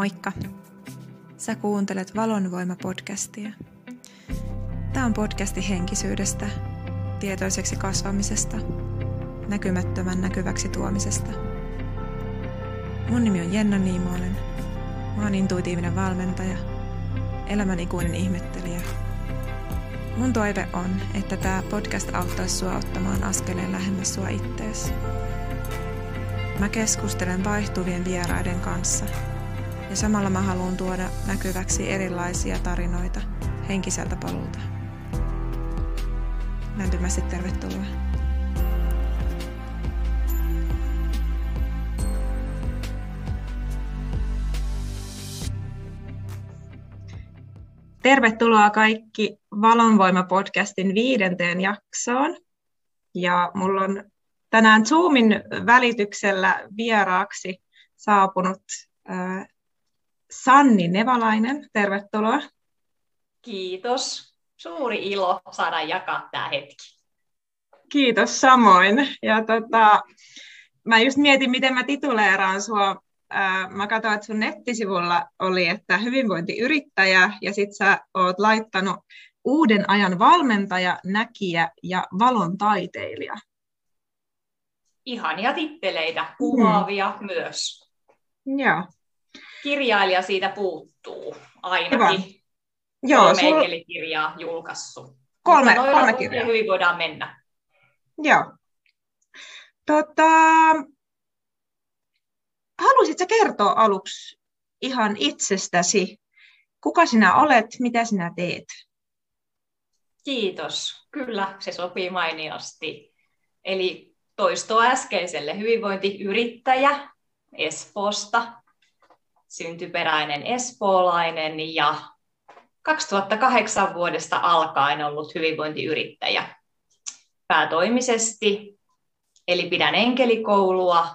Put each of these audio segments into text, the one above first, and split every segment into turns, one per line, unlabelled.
Moikka! Sä kuuntelet Valonvoima-podcastia. Tämä on podcasti henkisyydestä, tietoiseksi kasvamisesta, näkymättömän näkyväksi tuomisesta. Mun nimi on Jenna Niimoinen. Mä oon intuitiivinen valmentaja, elämän ikuinen ihmettelijä. Mun toive on, että tämä podcast auttaisi sua ottamaan askeleen lähemmäs sua ittees. Mä keskustelen vaihtuvien vieraiden kanssa ja samalla mä haluan tuoda näkyväksi erilaisia tarinoita henkiseltä polulta. Lämpimästi tervetuloa. Tervetuloa kaikki Valonvoima-podcastin viidenteen jaksoon. Ja mulla on tänään Zoomin välityksellä vieraaksi saapunut Sanni Nevalainen. Tervetuloa.
Kiitos. Suuri ilo saada jakaa tämä hetki.
Kiitos samoin. Ja tota, mä just mietin, miten mä tituleeraan sua. Mä katsoin, että sun nettisivulla oli, että hyvinvointiyrittäjä, ja sit sä oot laittanut uuden ajan valmentaja, näkijä ja valon taiteilija
ihania titteleitä, kuvaavia mm. myös.
Joo.
Kirjailija siitä puuttuu ainakin. Hyvä. Joo, kolme sul... kirjaa julkaissut.
Kolme, kolme kirjaa.
hyvin voidaan mennä.
Joo. Tota, haluaisitko kertoa aluksi ihan itsestäsi? Kuka sinä olet, mitä sinä teet?
Kiitos. Kyllä, se sopii mainiosti. Eli toistoa äskeiselle hyvinvointiyrittäjä Espoosta, syntyperäinen espoolainen ja 2008 vuodesta alkaen ollut hyvinvointiyrittäjä päätoimisesti, eli pidän enkelikoulua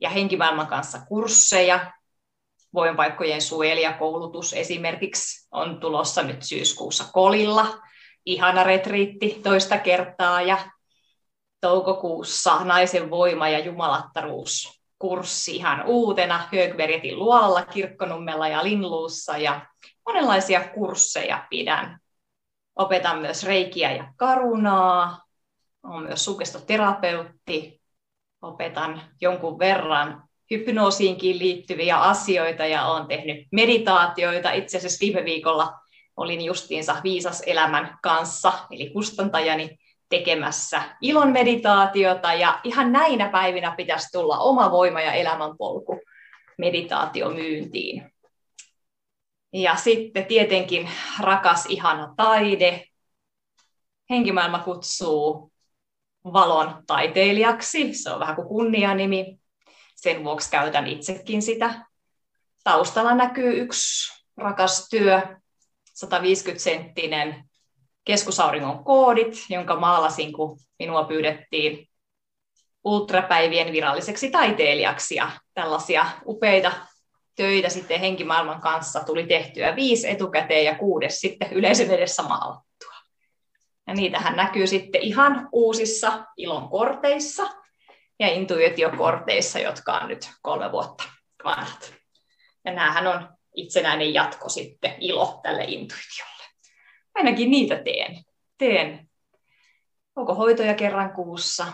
ja henkimaailman kanssa kursseja. Voinpaikkojen suojelijakoulutus esimerkiksi on tulossa nyt syyskuussa Kolilla. Ihana retriitti toista kertaa ja toukokuussa naisen voima ja jumalattaruus kurssi ihan uutena Högbergetin luolalla, Kirkkonummella ja Linluussa ja monenlaisia kursseja pidän. Opetan myös reikiä ja karunaa, olen myös sukestoterapeutti, opetan jonkun verran hypnoosiinkin liittyviä asioita ja olen tehnyt meditaatioita. Itse asiassa viime viikolla olin justiinsa Viisas elämän kanssa, eli kustantajani tekemässä ilon meditaatiota ja ihan näinä päivinä pitäisi tulla oma voima ja elämänpolku meditaatiomyyntiin. Ja sitten tietenkin rakas ihana taide. Henkimaailma kutsuu valon taiteilijaksi. Se on vähän kuin kunnianimi. Sen vuoksi käytän itsekin sitä. Taustalla näkyy yksi rakas työ, 150-senttinen keskusauringon koodit, jonka maalasin, kun minua pyydettiin ultrapäivien viralliseksi taiteilijaksi ja tällaisia upeita töitä sitten henkimaailman kanssa tuli tehtyä viisi etukäteen ja kuudes sitten yleisön edessä maalattua. Ja niitähän näkyy sitten ihan uusissa ilon korteissa ja intuitiokorteissa, jotka on nyt kolme vuotta vanhat. Ja näähän on itsenäinen jatko sitten ilo tälle intuitiolle ainakin niitä teen. Teen onko hoitoja kerran kuussa.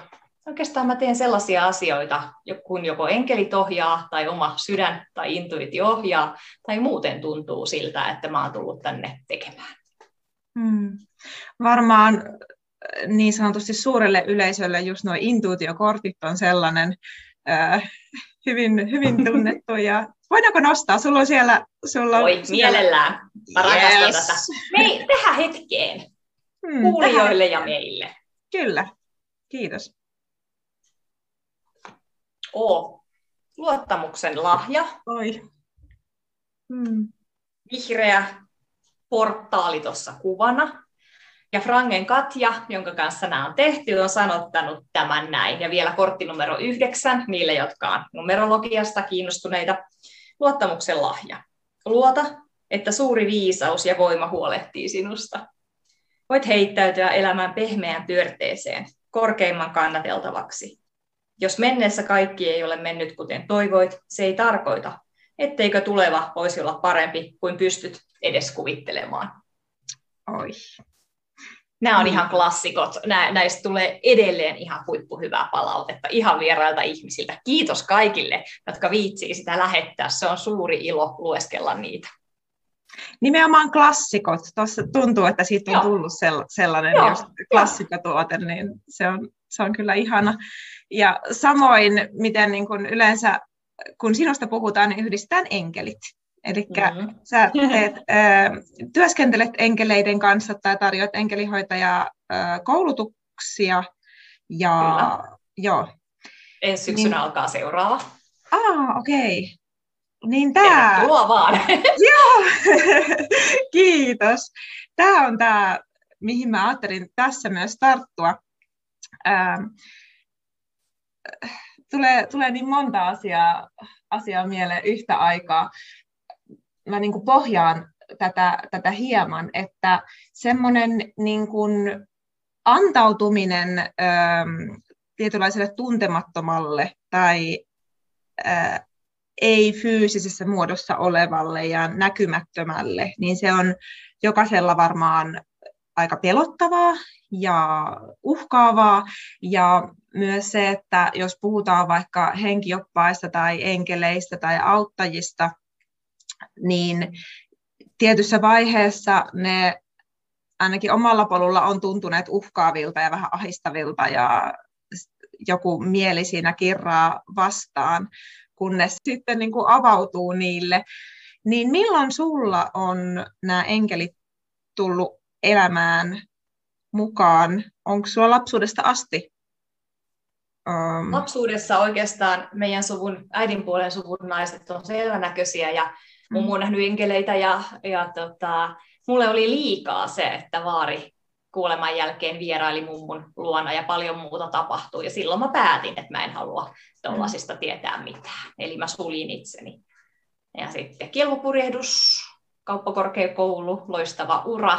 Oikeastaan mä teen sellaisia asioita, kun joko enkelit ohjaa, tai oma sydän tai intuitio ohjaa, tai muuten tuntuu siltä, että mä oon tullut tänne tekemään.
Hmm. Varmaan niin sanotusti suurelle yleisölle just nuo intuitiokortit on sellainen äh, hyvin, hyvin tunnettu. Ja voidaanko nostaa? Sulla on siellä... Sulla
Voi, siellä... mielellään. Mä rakastan yes. tätä. Me tehdään hetkeen. Hmm, kuulijoille ja meille.
Kyllä. Kiitos.
O. Luottamuksen lahja.
Oi. Hmm.
Vihreä portaali tuossa kuvana. Ja Frangen Katja, jonka kanssa nämä on tehty, on sanottanut tämän näin. Ja vielä kortti numero yhdeksän, niille, jotka on numerologiasta kiinnostuneita. Luottamuksen lahja. Luota, että suuri viisaus ja voima huolehtii sinusta. Voit heittäytyä elämään pehmeään pyörteeseen, korkeimman kannateltavaksi. Jos menneessä kaikki ei ole mennyt kuten toivoit, se ei tarkoita, etteikö tuleva voisi olla parempi kuin pystyt edes kuvittelemaan.
Oi.
Nämä on mm. ihan klassikot. Nä, näistä tulee edelleen ihan huippuhyvää palautetta ihan vierailta ihmisiltä. Kiitos kaikille, jotka viitsii sitä lähettää. Se on suuri ilo lueskella niitä.
Nimenomaan klassikot. Tuossa tuntuu, että siitä on Joo. tullut sellainen Joo. Just klassikotuote, niin se on, se on kyllä ihana. Ja samoin, miten niin kuin yleensä, kun sinusta puhutaan, niin yhdistetään enkelit. Eli mm-hmm. sä teet, äh, työskentelet enkeleiden kanssa tai tarjoat enkelihoitaja äh, koulutuksia. Ja, Kyllä. joo.
Ensi syksynä niin, alkaa seuraava.
Ah, okei. Okay. Niin tämä...
Tervetuloa vaan.
Joo, kiitos. Tämä on tämä, mihin mä ajattelin tässä myös tarttua. Ähm, tulee, tulee niin monta asiaa, asiaa mieleen yhtä aikaa. Mä niin kuin pohjaan tätä, tätä hieman, että semmoinen niin kuin antautuminen ähm, tietynlaiselle tuntemattomalle tai äh, ei fyysisessä muodossa olevalle ja näkymättömälle, niin se on jokaisella varmaan aika pelottavaa ja uhkaavaa. Ja myös se, että jos puhutaan vaikka henkioppaista tai enkeleistä tai auttajista, niin tietyssä vaiheessa ne ainakin omalla polulla on tuntuneet uhkaavilta ja vähän ahistavilta ja joku mieli siinä kirraa vastaan kunnes sitten niin kuin avautuu niille. Niin milloin sulla on nämä enkelit tullut elämään mukaan? Onko sulla lapsuudesta asti?
Um... Lapsuudessa oikeastaan meidän suvun, äidinpuolen suvun naiset on selvänäköisiä ja mummu on nähnyt enkeleitä ja, ja tota, mulle oli liikaa se, että vaari kuoleman jälkeen vieraili mummun luona ja paljon muuta tapahtui. Ja silloin mä päätin, että mä en halua tuollaisista tietää mitään. Eli mä suljin itseni. Ja sitten kilpapurjehdus, kauppakorkeakoulu, loistava ura,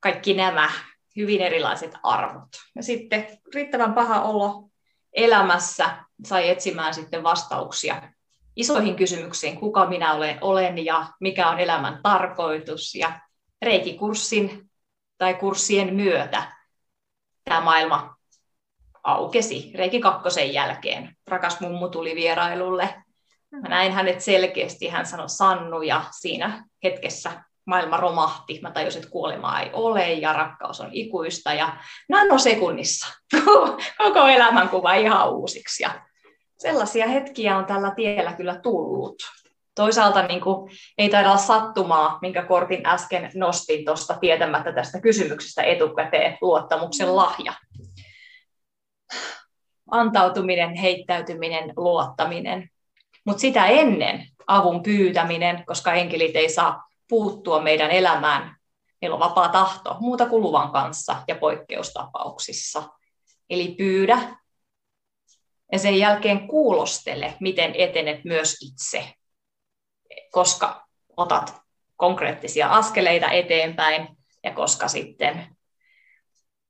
kaikki nämä hyvin erilaiset arvot. Ja sitten riittävän paha olo elämässä sai etsimään sitten vastauksia isoihin kysymyksiin, kuka minä olen, olen ja mikä on elämän tarkoitus. Ja reikikurssin tai kurssien myötä tämä maailma aukesi Reiki kakkosen jälkeen. Rakas mummu tuli vierailulle. Mä näin hänet selkeästi, hän sanoi Sannu ja siinä hetkessä maailma romahti. Mä tajusin, että kuolemaa ei ole ja rakkaus on ikuista ja nanosekunnissa koko elämänkuva ihan uusiksi. Ja sellaisia hetkiä on tällä tiellä kyllä tullut. Toisaalta niin kuin, ei taida olla sattumaa, minkä kortin äsken nostin tuosta tietämättä tästä kysymyksestä etukäteen, luottamuksen mm. lahja. Antautuminen, heittäytyminen, luottaminen. Mutta sitä ennen avun pyytäminen, koska enkelit ei saa puuttua meidän elämään. Meillä on vapaa tahto, muuta kuin luvan kanssa ja poikkeustapauksissa. Eli pyydä ja sen jälkeen kuulostele, miten etenet myös itse koska otat konkreettisia askeleita eteenpäin ja koska sitten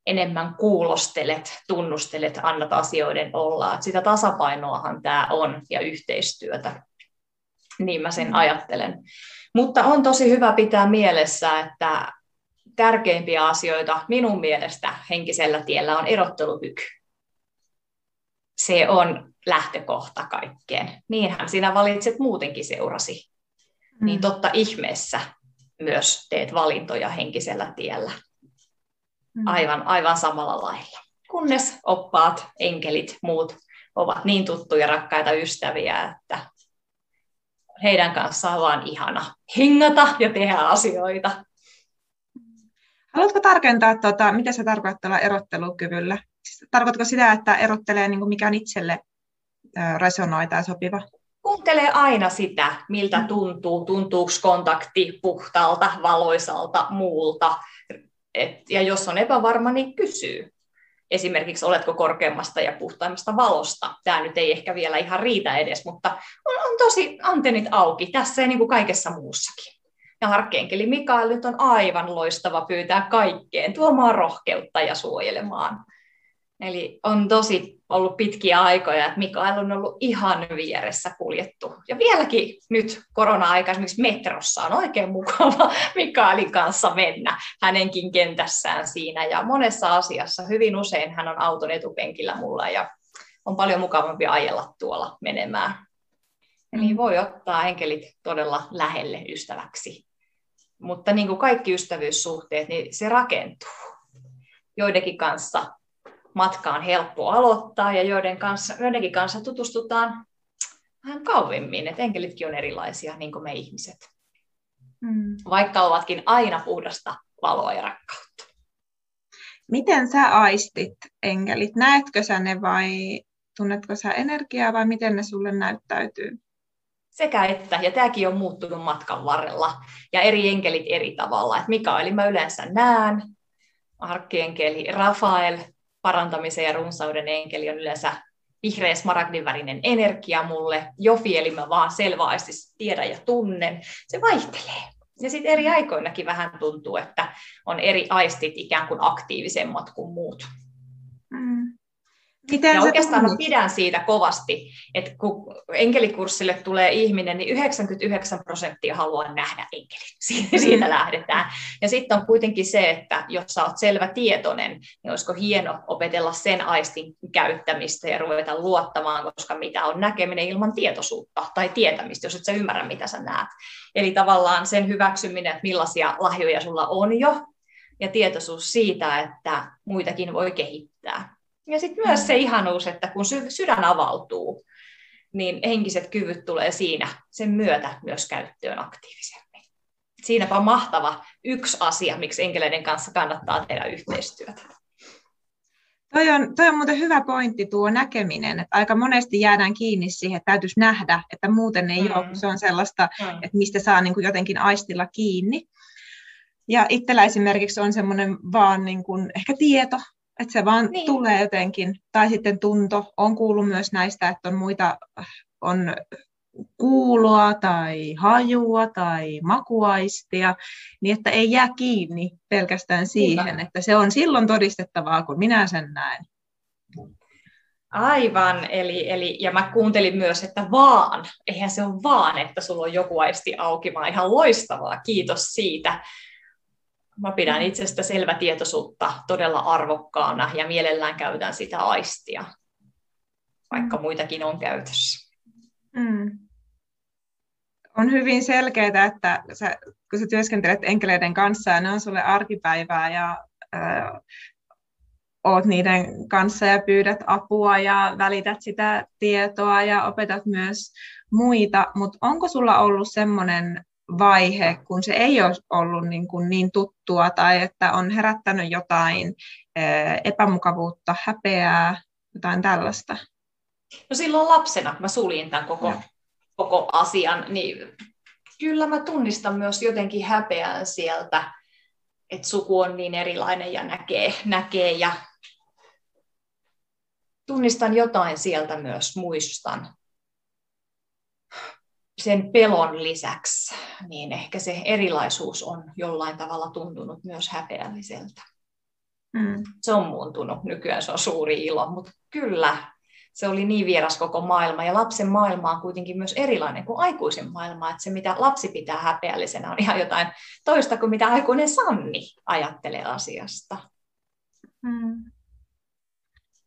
enemmän kuulostelet, tunnustelet, annat asioiden olla. Sitä tasapainoahan tämä on ja yhteistyötä. Niin mä sen ajattelen. Mutta on tosi hyvä pitää mielessä, että tärkeimpiä asioita minun mielestä henkisellä tiellä on erottelukyky. Se on lähtökohta kaikkeen. Niinhän sinä valitset muutenkin seurasi niin mm. totta ihmeessä myös teet valintoja henkisellä tiellä. Mm. Aivan, aivan samalla lailla. Kunnes oppaat, enkelit, muut ovat niin tuttuja, rakkaita ystäviä, että heidän kanssaan vaan ihana hengata ja tehdä asioita.
Haluatko tarkentaa, tuota, mitä se tarkoittaa erottelukyvyllä? Tarkoitatko sitä, että erottelee niin kuin mikä on itselle resonoi tai sopiva?
kuuntelee aina sitä, miltä mm. tuntuu, tuntuuko kontakti puhtaalta, valoisalta, muulta. Et, ja jos on epävarma, niin kysyy. Esimerkiksi oletko korkeammasta ja puhtaimmasta valosta. Tämä nyt ei ehkä vielä ihan riitä edes, mutta on, on tosi antennit auki tässä ja niin kuin kaikessa muussakin. Ja harkkeenkeli Mikael nyt on aivan loistava pyytää kaikkeen, tuomaan rohkeutta ja suojelemaan. Eli on tosi ollut pitkiä aikoja, että Mikael on ollut ihan vieressä kuljettu Ja vieläkin nyt korona-aika esimerkiksi metrossa on oikein mukava Mikaelin kanssa mennä hänenkin kentässään siinä. Ja monessa asiassa hyvin usein hän on auton etupenkillä mulla ja on paljon mukavampi ajella tuolla menemään. Eli mm. voi ottaa enkelit todella lähelle ystäväksi. Mutta niin kuin kaikki ystävyyssuhteet, niin se rakentuu. Joidenkin kanssa matka on helppo aloittaa ja joiden kanssa, joidenkin kanssa tutustutaan vähän kauemmin. Että enkelitkin on erilaisia, niin kuin me ihmiset. Mm. Vaikka ovatkin aina puhdasta valoa ja rakkautta.
Miten sä aistit enkelit? Näetkö sä ne vai tunnetko sä energiaa vai miten ne sulle näyttäytyy?
Sekä että, ja tämäkin on muuttunut matkan varrella, ja eri enkelit eri tavalla. Et Mikaeli mä yleensä näen, arkkienkeli Rafael, parantamisen ja runsauden enkeli on yleensä vihreä smaragdin värinen energia mulle. Jofi, eli mä vaan selväaistis tiedän ja tunnen. Se vaihtelee. Ja sitten eri aikoinakin vähän tuntuu, että on eri aistit ikään kuin aktiivisemmat kuin muut. Miten ja oikeastaan mä pidän siitä kovasti, että kun enkelikurssille tulee ihminen, niin 99 prosenttia haluaa nähdä enkelin. Siitä mm. lähdetään. Ja sitten on kuitenkin se, että jos sä oot selvä tietoinen, niin olisiko hieno opetella sen aistin käyttämistä ja ruveta luottamaan, koska mitä on näkeminen ilman tietoisuutta tai tietämistä, jos et sä ymmärrä, mitä sä näet. Eli tavallaan sen hyväksyminen, että millaisia lahjoja sulla on jo, ja tietoisuus siitä, että muitakin voi kehittää. Ja sitten myös se ihanuus, että kun sydän avautuu, niin henkiset kyvyt tulee siinä sen myötä myös käyttöön aktiivisemmin. Siinäpä on mahtava yksi asia, miksi enkeleiden kanssa kannattaa tehdä yhteistyötä.
Toi on, toi on muuten hyvä pointti tuo näkeminen, että aika monesti jäädään kiinni siihen, että täytyisi nähdä, että muuten ei mm. ole, kun se on sellaista, mm. että mistä saa niin kuin jotenkin aistilla kiinni. Ja itsellä esimerkiksi on semmoinen vaan niin kuin ehkä tieto, että se vaan niin. tulee jotenkin. Tai sitten tunto. On kuullut myös näistä, että on muita, on kuuloa tai hajua tai makuaistia, niin että ei jää kiinni pelkästään siihen, Hyvä. että se on silloin todistettavaa, kun minä sen näen.
Aivan, eli, eli, ja mä kuuntelin myös, että vaan, eihän se ole vaan, että sulla on joku aisti auki, vaan ihan loistavaa, kiitos siitä. Mä pidän mm. itsestä selvätietoisuutta todella arvokkaana ja mielellään käytän sitä aistia, vaikka mm. muitakin on käytössä. Mm.
On hyvin selkeää, että sä, kun sä työskentelet enkeleiden kanssa ja ne on sulle arkipäivää ja äh, oot niiden kanssa ja pyydät apua ja välität sitä tietoa ja opetat myös muita, mutta onko sulla ollut semmoinen vaihe, kun se ei ole ollut niin, kuin niin tuttua tai että on herättänyt jotain epämukavuutta, häpeää, jotain tällaista?
No silloin lapsena, kun mä suljin tämän koko, koko asian, niin kyllä mä tunnistan myös jotenkin häpeän sieltä, että suku on niin erilainen ja näkee, näkee ja tunnistan jotain sieltä myös, muistan sen pelon lisäksi, niin ehkä se erilaisuus on jollain tavalla tuntunut myös häpeälliseltä. Mm. Se on muuntunut, nykyään se on suuri ilo, mutta kyllä se oli niin vieras koko maailma, ja lapsen maailma on kuitenkin myös erilainen kuin aikuisen maailma, että se mitä lapsi pitää häpeällisenä on ihan jotain toista kuin mitä aikuinen Sanni ajattelee asiasta. Mm.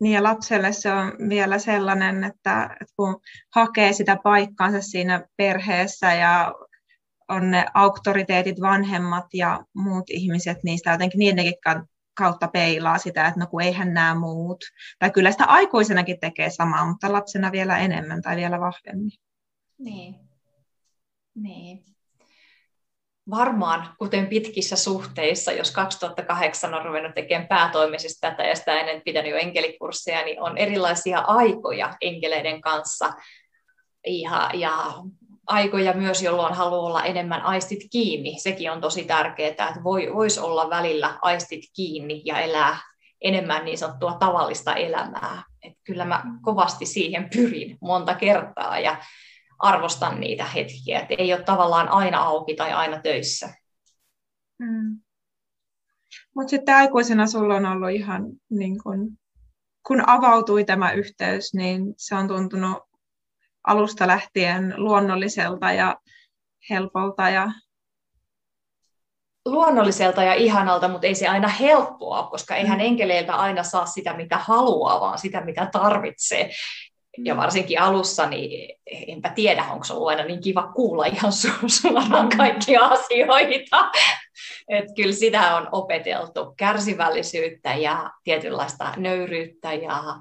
Niin ja lapselle se on vielä sellainen, että, että kun hakee sitä paikkaansa siinä perheessä ja on ne auktoriteetit, vanhemmat ja muut ihmiset, niin sitä jotenkin niidenkin kautta peilaa sitä, että no kun eihän nämä muut. Tai kyllä sitä aikuisenakin tekee samaa, mutta lapsena vielä enemmän tai vielä vahvemmin.
Niin. Niin varmaan, kuten pitkissä suhteissa, jos 2008 on ruvennut tekemään päätoimisesti tätä ja sitä ennen pitänyt jo enkelikursseja, niin on erilaisia aikoja enkeleiden kanssa ja, ja aikoja myös, jolloin haluaa olla enemmän aistit kiinni. Sekin on tosi tärkeää, että voi, voisi olla välillä aistit kiinni ja elää enemmän niin sanottua tavallista elämää. Et kyllä mä kovasti siihen pyrin monta kertaa ja arvostan niitä hetkiä, että ei ole tavallaan aina auki tai aina töissä. Mm.
Mutta sitten aikuisena sulla on ollut ihan, niin kun, kun avautui tämä yhteys, niin se on tuntunut alusta lähtien luonnolliselta ja helpolta ja
luonnolliselta ja ihanalta, mutta ei se aina helppoa, koska eihän mm. enkeleiltä aina saa sitä, mitä haluaa, vaan sitä, mitä tarvitsee. Ja mm. varsinkin alussa, niin enpä tiedä, onko se ollut aina niin kiva kuulla ihan su- suoraan mm. kaikkia asioita. Et kyllä sitä on opeteltu, kärsivällisyyttä ja tietynlaista nöyryyttä ja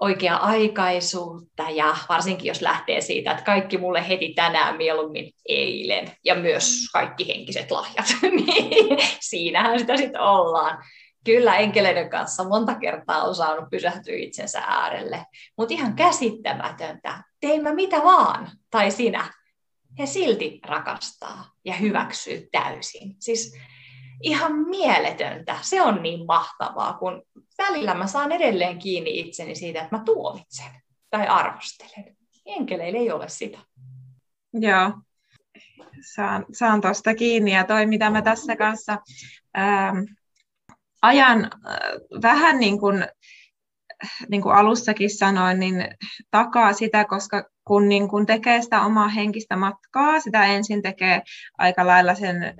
oikea-aikaisuutta ja varsinkin jos lähtee siitä, että kaikki mulle heti tänään mieluummin eilen ja myös kaikki henkiset lahjat, niin siinähän sitä sitten ollaan. Kyllä enkeleiden kanssa monta kertaa on saanut pysähtyä itsensä äärelle, mutta ihan käsittämätöntä. Tein mä mitä vaan, tai sinä. He silti rakastaa ja hyväksyy täysin. Siis ihan mieletöntä. Se on niin mahtavaa, kun välillä mä saan edelleen kiinni itseni siitä, että mä tuomitsen tai arvostelen. Enkeleillä ei ole sitä.
Joo, saan, saan tuosta kiinni. Ja toi, mitä mä tässä kanssa ähm, ajan äh, vähän niin kuin, niin kuin alussakin sanoin, niin takaa sitä, koska kun niin kun tekee sitä omaa henkistä matkaa, sitä ensin tekee aika lailla sen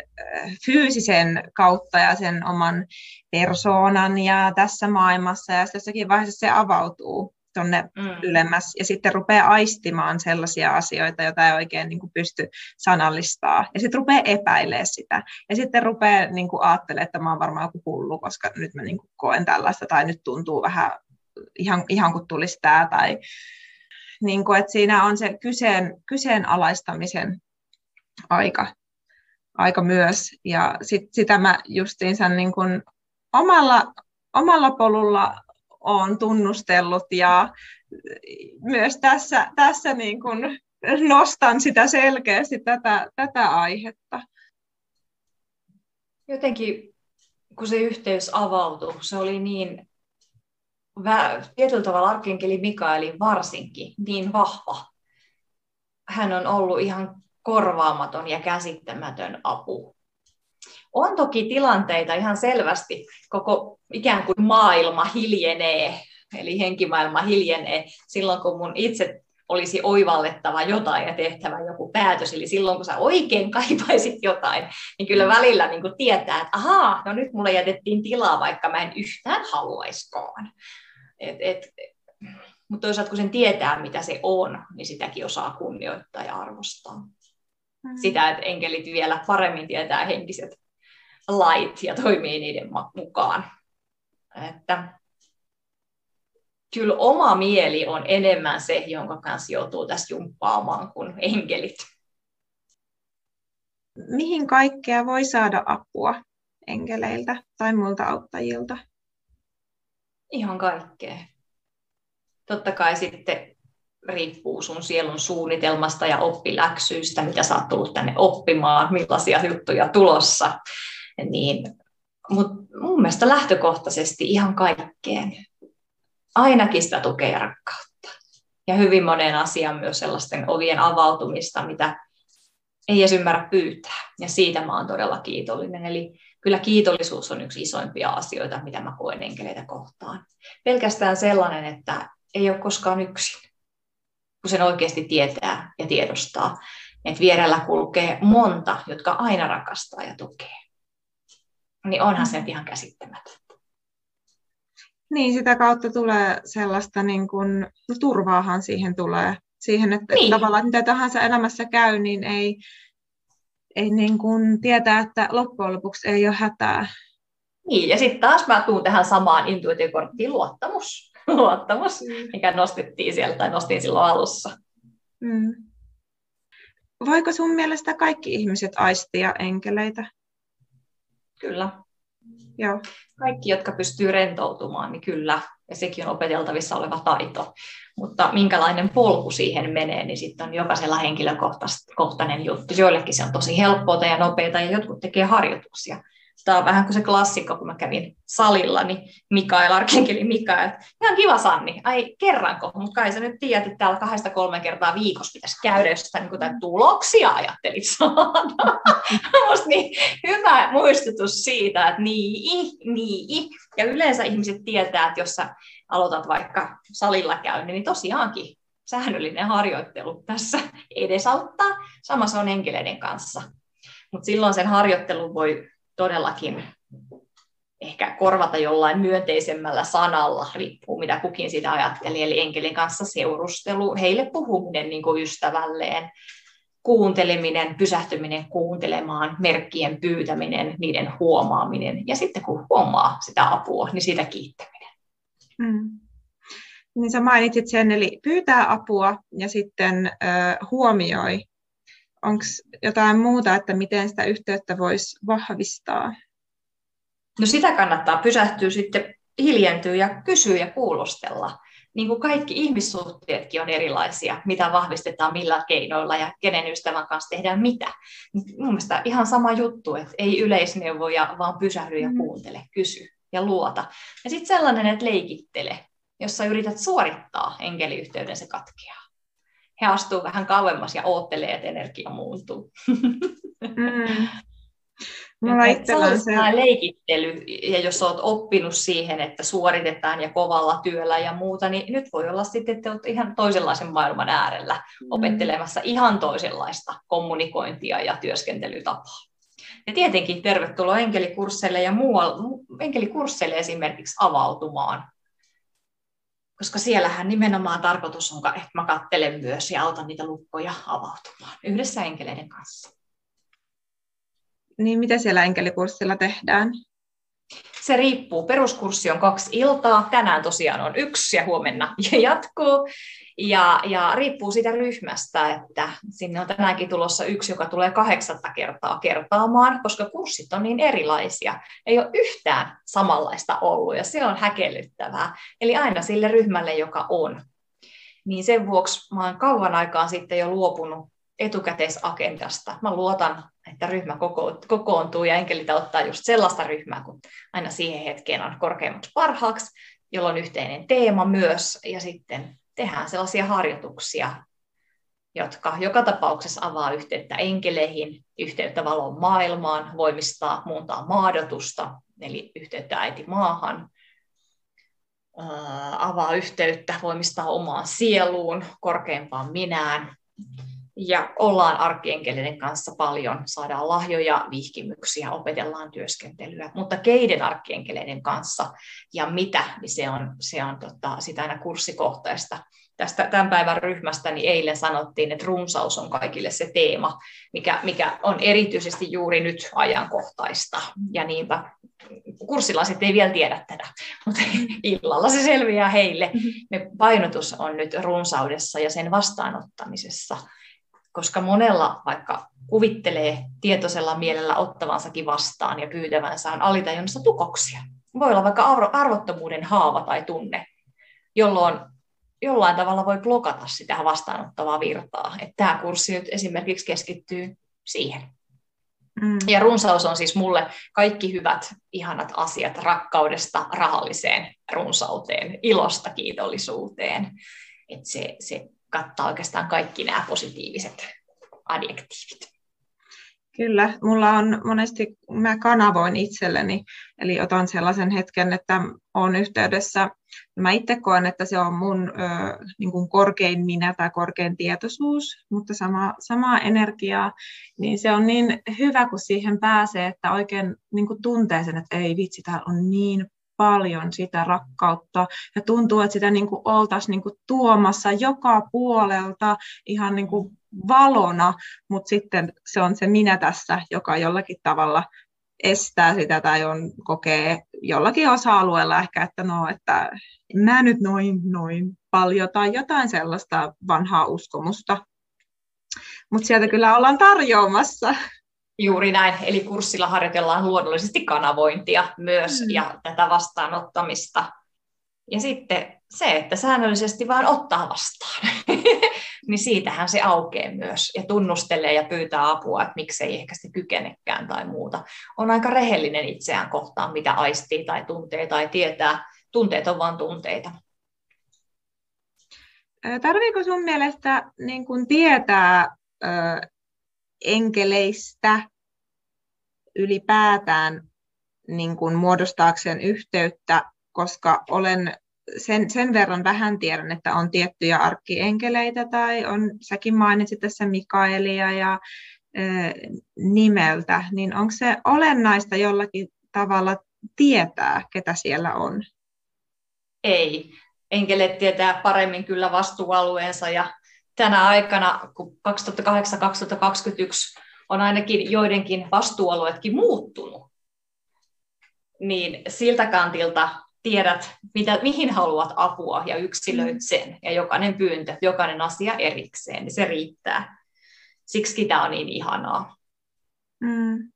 fyysisen kautta ja sen oman persoonan ja tässä maailmassa, ja sitten jossakin vaiheessa se avautuu tuonne mm. ylemmäs, ja sitten rupeaa aistimaan sellaisia asioita, joita ei oikein niin kuin pysty sanallistaa, ja sitten rupeaa epäilemään sitä, ja sitten rupeaa niin kuin ajattelemaan, että mä oon varmaan joku hullu, koska nyt mä niin kuin koen tällaista, tai nyt tuntuu vähän ihan, ihan kuin tulisi tämä, tai niin kuin, että siinä on se kyseen, kyseenalaistamisen aika, aika myös. Ja sit, sitä mä justiinsa niin kuin omalla, omalla polulla olen tunnustellut ja myös tässä, tässä niin kuin nostan sitä selkeästi tätä, tätä aihetta.
Jotenkin kun se yhteys avautui, se oli niin tietyllä tavalla arkienkeli Mikaeli varsinkin niin vahva. Hän on ollut ihan korvaamaton ja käsittämätön apu. On toki tilanteita ihan selvästi, koko ikään kuin maailma hiljenee, eli henkimaailma hiljenee silloin, kun mun itse olisi oivallettava jotain ja tehtävä joku päätös. Eli silloin, kun sä oikein kaipaisit jotain, niin kyllä välillä niin kuin tietää, että ahaa, no nyt mulle jätettiin tilaa, vaikka mä en yhtään haluaiskaan. Et, et, mutta toisaalta kun sen tietää, mitä se on, niin sitäkin osaa kunnioittaa ja arvostaa. Mm. Sitä, että enkelit vielä paremmin tietää henkiset lait ja toimii niiden mukaan. Että kyllä oma mieli on enemmän se, jonka kanssa joutuu tässä jumppaamaan kuin enkelit.
Mihin kaikkea voi saada apua enkeleiltä tai muilta auttajilta?
Ihan kaikkea. Totta kai sitten riippuu sun sielun suunnitelmasta ja oppiläksyistä, mitä sä oot tullut tänne oppimaan, millaisia juttuja tulossa. Niin, Mutta mun mielestä lähtökohtaisesti ihan kaikkeen. Ainakin sitä tukea ja rakkautta. Ja hyvin monen asian myös sellaisten ovien avautumista, mitä ei edes ymmärrä pyytää. Ja siitä mä oon todella kiitollinen. Eli kyllä kiitollisuus on yksi isoimpia asioita, mitä mä koen enkeleitä kohtaan. Pelkästään sellainen, että ei ole koskaan yksin, kun sen oikeasti tietää ja tiedostaa, että vierellä kulkee monta, jotka aina rakastaa ja tukee. Niin onhan se ihan käsittämätöntä.
Niin, sitä kautta tulee sellaista, niin kuin, no turvaahan siihen tulee. Siihen, että niin. tavallaan mitä tahansa elämässä käy, niin ei, ei niin kuin tietää, että loppujen lopuksi ei ole hätää.
Niin, ja sitten taas mä tuun tähän samaan intuitiokorttiin luottamus, luottamus mm. mikä nostettiin sieltä tai nostin silloin alussa. Mm.
Voiko sun mielestä kaikki ihmiset aistia enkeleitä?
Kyllä.
Joo.
Kaikki, jotka pystyy rentoutumaan, niin kyllä. Ja sekin on opeteltavissa oleva taito. Mutta minkälainen polku siihen menee, niin sitten on jokaisella henkilökohtainen juttu. Joillekin se on tosi helppoa ja nopeaa, ja jotkut tekee harjoituksia tämä on vähän kuin se klassikko, kun mä kävin salilla, niin Mikael, Arkenkeli Mikael, ihan kiva Sanni, ai kerranko, mutta kai sä nyt tiedät, että täällä kahdesta kolme kertaa viikossa pitäisi käydä, jos sä niin tuloksia ajattelit saada. Musta niin hyvä muistutus siitä, että niin, niin, ja yleensä ihmiset tietää, että jos sä aloitat vaikka salilla käynnin, niin tosiaankin säännöllinen harjoittelu tässä edesauttaa. Sama se on enkeleiden kanssa. Mutta silloin sen harjoittelun voi todellakin ehkä korvata jollain myönteisemmällä sanalla, riippuu mitä kukin sitä ajatteli, eli enkelin kanssa seurustelu, heille puhuminen niin kuin ystävälleen, kuunteleminen, pysähtyminen kuuntelemaan, merkkien pyytäminen, niiden huomaaminen, ja sitten kun huomaa sitä apua, niin siitä kiittäminen. Mm.
Niin sä mainitsit sen, eli pyytää apua ja sitten ö, huomioi. Onko jotain muuta, että miten sitä yhteyttä voisi vahvistaa?
No sitä kannattaa pysähtyä sitten, hiljentyä ja kysyä ja kuulostella. Niin kuin kaikki ihmissuhteetkin on erilaisia, mitä vahvistetaan millä keinoilla ja kenen ystävän kanssa tehdään mitä. Mun mielestä ihan sama juttu, että ei yleisneuvoja, vaan pysähdy ja mm. kuuntele, kysy ja luota. Ja sitten sellainen, että leikittele, jossa yrität suorittaa enkeliyhteyden, se katkeaa. He astuu vähän kauemmas ja oottelee, että energia muuntuu. Mm. Mulla itsellään se... leikittely, ja jos olet oppinut siihen, että suoritetaan ja kovalla työllä ja muuta, niin nyt voi olla sitten, että olet ihan toisenlaisen maailman äärellä mm. opettelemassa ihan toisenlaista kommunikointia ja työskentelytapaa. Ja tietenkin tervetuloa enkelikursseille ja muualla, enkelikursseille esimerkiksi avautumaan. Koska siellähän nimenomaan tarkoitus on, että mä kattelen myös ja autan niitä lukkoja avautumaan yhdessä enkeleiden kanssa.
Niin mitä siellä enkelikurssilla tehdään?
Se riippuu. Peruskurssi on kaksi iltaa. Tänään tosiaan on yksi ja huomenna jatkuu. Ja, ja riippuu siitä ryhmästä, että sinne on tänäänkin tulossa yksi, joka tulee kahdeksatta kertaa kertaamaan, koska kurssit on niin erilaisia. Ei ole yhtään samanlaista ollut ja se on häkellyttävää. Eli aina sille ryhmälle, joka on. Niin sen vuoksi mä oon kauan aikaa sitten jo luopunut etukäteisagendasta. Mä luotan, että ryhmä kokoontuu ja enkelitä ottaa just sellaista ryhmää, kun aina siihen hetkeen on korkeimmaksi parhaaksi, jolloin yhteinen teema myös, ja sitten tehdään sellaisia harjoituksia, jotka joka tapauksessa avaa yhteyttä enkeleihin, yhteyttä valon maailmaan, voimistaa, muuntaa maadotusta, eli yhteyttä äiti maahan, avaa yhteyttä, voimistaa omaan sieluun, korkeimpaan minään, ja ollaan arkkienkeleiden kanssa paljon, saadaan lahjoja, vihkimyksiä, opetellaan työskentelyä, mutta keiden arkkienkeleiden kanssa ja mitä, niin se on, se on tota, sitä aina kurssikohtaista. Tästä tämän päivän ryhmästä niin eilen sanottiin, että runsaus on kaikille se teema, mikä, mikä on erityisesti juuri nyt ajankohtaista. Ja niinpä kurssilaiset ei vielä tiedä tätä, mutta illalla se selviää heille. Mm-hmm. Me painotus on nyt runsaudessa ja sen vastaanottamisessa koska monella vaikka kuvittelee tietoisella mielellä ottavansakin vastaan ja pyytävänsä on alitajunnassa tukoksia. Voi olla vaikka arvottomuuden haava tai tunne, jolloin jollain tavalla voi blokata sitä vastaanottavaa virtaa. Että tämä kurssi nyt esimerkiksi keskittyy siihen. Mm. Ja runsaus on siis mulle kaikki hyvät, ihanat asiat rakkaudesta rahalliseen runsauteen, ilosta kiitollisuuteen. Että se, se kattaa oikeastaan kaikki nämä positiiviset adjektiivit.
Kyllä, mulla on monesti, mä kanavoin itselleni, eli otan sellaisen hetken, että olen yhteydessä, mä itse koen, että se on mun ö, niin kuin korkein minä tai korkein tietoisuus, mutta sama, samaa energiaa, niin se on niin hyvä, kun siihen pääsee, että oikein niin kuin tuntee sen, että ei vitsi, täällä on niin paljon sitä rakkautta ja tuntuu, että sitä niin kuin oltaisiin niin kuin tuomassa joka puolelta ihan niin kuin valona, mutta sitten se on se minä tässä, joka jollakin tavalla estää sitä tai on, kokee jollakin osa-alueella ehkä, että no, että mä nyt noin, noin paljon tai jotain sellaista vanhaa uskomusta. Mutta sieltä kyllä ollaan tarjoamassa.
Juuri näin, eli kurssilla harjoitellaan luonnollisesti kanavointia myös mm. ja tätä vastaanottamista. Ja sitten se, että säännöllisesti vaan ottaa vastaan, niin siitähän se aukeaa myös ja tunnustelee ja pyytää apua, että miksei ehkä se kykenekään tai muuta. On aika rehellinen itseään kohtaan, mitä aistii tai tuntee tai tietää. Tunteet on vain tunteita.
Tarviiko sun mielestä niin kun tietää enkeleistä ylipäätään niin kuin muodostaakseen yhteyttä, koska olen sen, sen verran vähän tiedän, että on tiettyjä arkkienkeleitä tai on, säkin mainitsit tässä Mikaelia ja ö, nimeltä, niin onko se olennaista jollakin tavalla tietää, ketä siellä on?
Ei. Enkelet tietää paremmin kyllä vastuualueensa ja tänä aikana, kun 2008-2021 on ainakin joidenkin vastuualueetkin muuttunut, niin siltä kantilta tiedät, mitä, mihin haluat apua ja yksilöit mm. sen. Ja jokainen pyyntö, jokainen asia erikseen, niin se riittää. Siksi tämä on niin ihanaa.
Mm.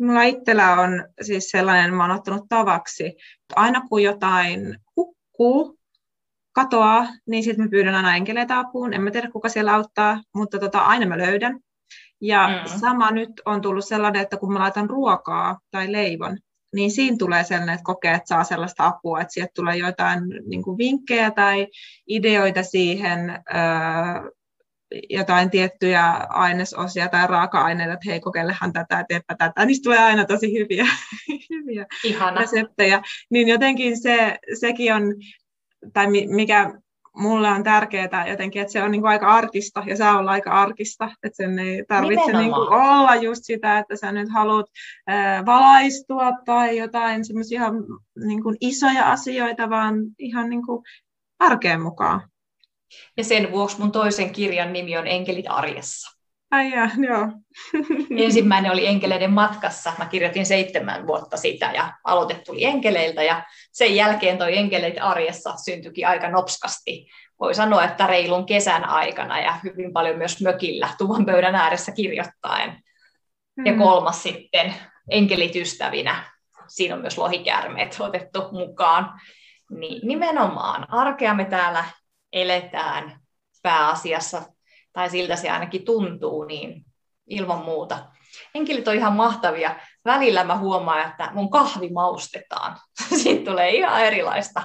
Mulla itsellä on siis sellainen, mä oon ottanut tavaksi, että aina kun jotain hukkuu, katoaa, niin sitten mä pyydän aina enkeleitä apuun. En mä tiedä, kuka siellä auttaa, mutta tota, aina mä löydän. Ja mm. sama nyt on tullut sellainen, että kun mä laitan ruokaa tai leivon, niin siinä tulee sellainen, että kokee, että saa sellaista apua, että sieltä tulee jotain niin kuin vinkkejä tai ideoita siihen, öö, jotain tiettyjä ainesosia tai raaka-aineita, että hei, kokeillehan tätä, teepä tätä. Niistä tulee aina tosi hyviä, hyviä
Ihana.
reseptejä. Niin jotenkin se, sekin on, tai mikä mulle on tärkeää jotenkin, että se on niin kuin aika arkista ja saa olla aika arkista, että sen ei tarvitse niin kuin olla just sitä, että sä nyt haluat äh, valaistua tai jotain semmoisia niin kuin isoja asioita, vaan ihan niin kuin arkeen mukaan.
Ja sen vuoksi mun toisen kirjan nimi on Enkelit arjessa.
Ai ja, joo.
Ensimmäinen oli Enkeleiden matkassa. Mä kirjoitin seitsemän vuotta sitä ja aloite tuli Enkeleiltä ja sen jälkeen toi Enkeleit arjessa syntyikin aika nopskasti. Voi sanoa, että reilun kesän aikana ja hyvin paljon myös mökillä tuvan pöydän ääressä kirjoittaen. Mm. Ja kolmas sitten Enkelit ystävinä. Siinä on myös lohikäärmeet otettu mukaan. Niin nimenomaan arkea me täällä eletään pääasiassa tai siltä se ainakin tuntuu, niin ilman muuta. Henkilöt on ihan mahtavia. Välillä mä huomaan, että mun kahvi maustetaan. Siitä tulee ihan erilaista.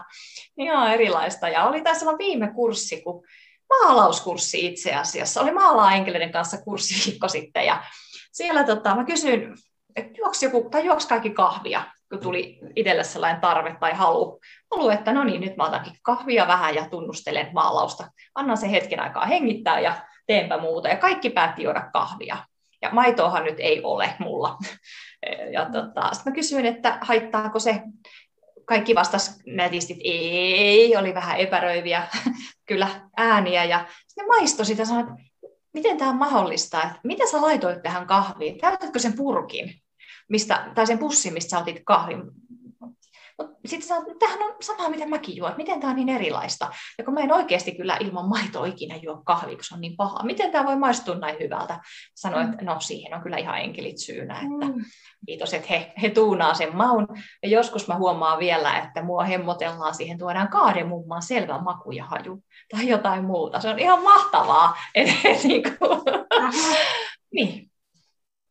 Ihan erilaista. Ja oli tässä viime kurssi, kun maalauskurssi itse asiassa. Oli maalaa enkeleiden kanssa kurssi viikko sitten. Ja siellä tota, mä kysyin, että juoksi joku, tai juoksi kaikki kahvia, kun tuli itselle sellainen tarve tai halu, halu, että no niin, nyt mä otankin kahvia vähän ja tunnustelen maalausta. Annan sen hetken aikaa hengittää ja teenpä muuta. Ja kaikki päätti juoda kahvia. Ja maitoahan nyt ei ole mulla. Ja tota, sitten mä kysyin, että haittaako se kaikki vastas nätisti, että ei, oli vähän epäröiviä kyllä ääniä. Ja sitten maisto sitä sanoi, että miten tämä on mahdollista, että mitä sä laitoit tähän kahviin? Täytätkö sen purkin, mistä, tai sen pussin, mistä sä otit kahvin? Mutta sitten että tämähän on sama, mitä mäkin juon, miten tämä on niin erilaista. Ja kun mä en oikeasti kyllä ilman maitoa ikinä juo kahvia, kun se on niin paha. Miten tämä voi maistua näin hyvältä? Sanoin, että no siihen on kyllä ihan enkelit syynä, että mm. kiitos, että he, he tuunaa sen maun. Ja joskus mä huomaan vielä, että mua hemmotellaan siihen, tuodaan kaademummaan selvä maku ja haju tai jotain muuta. Se on ihan mahtavaa. Et, et, niin, kuin, niin.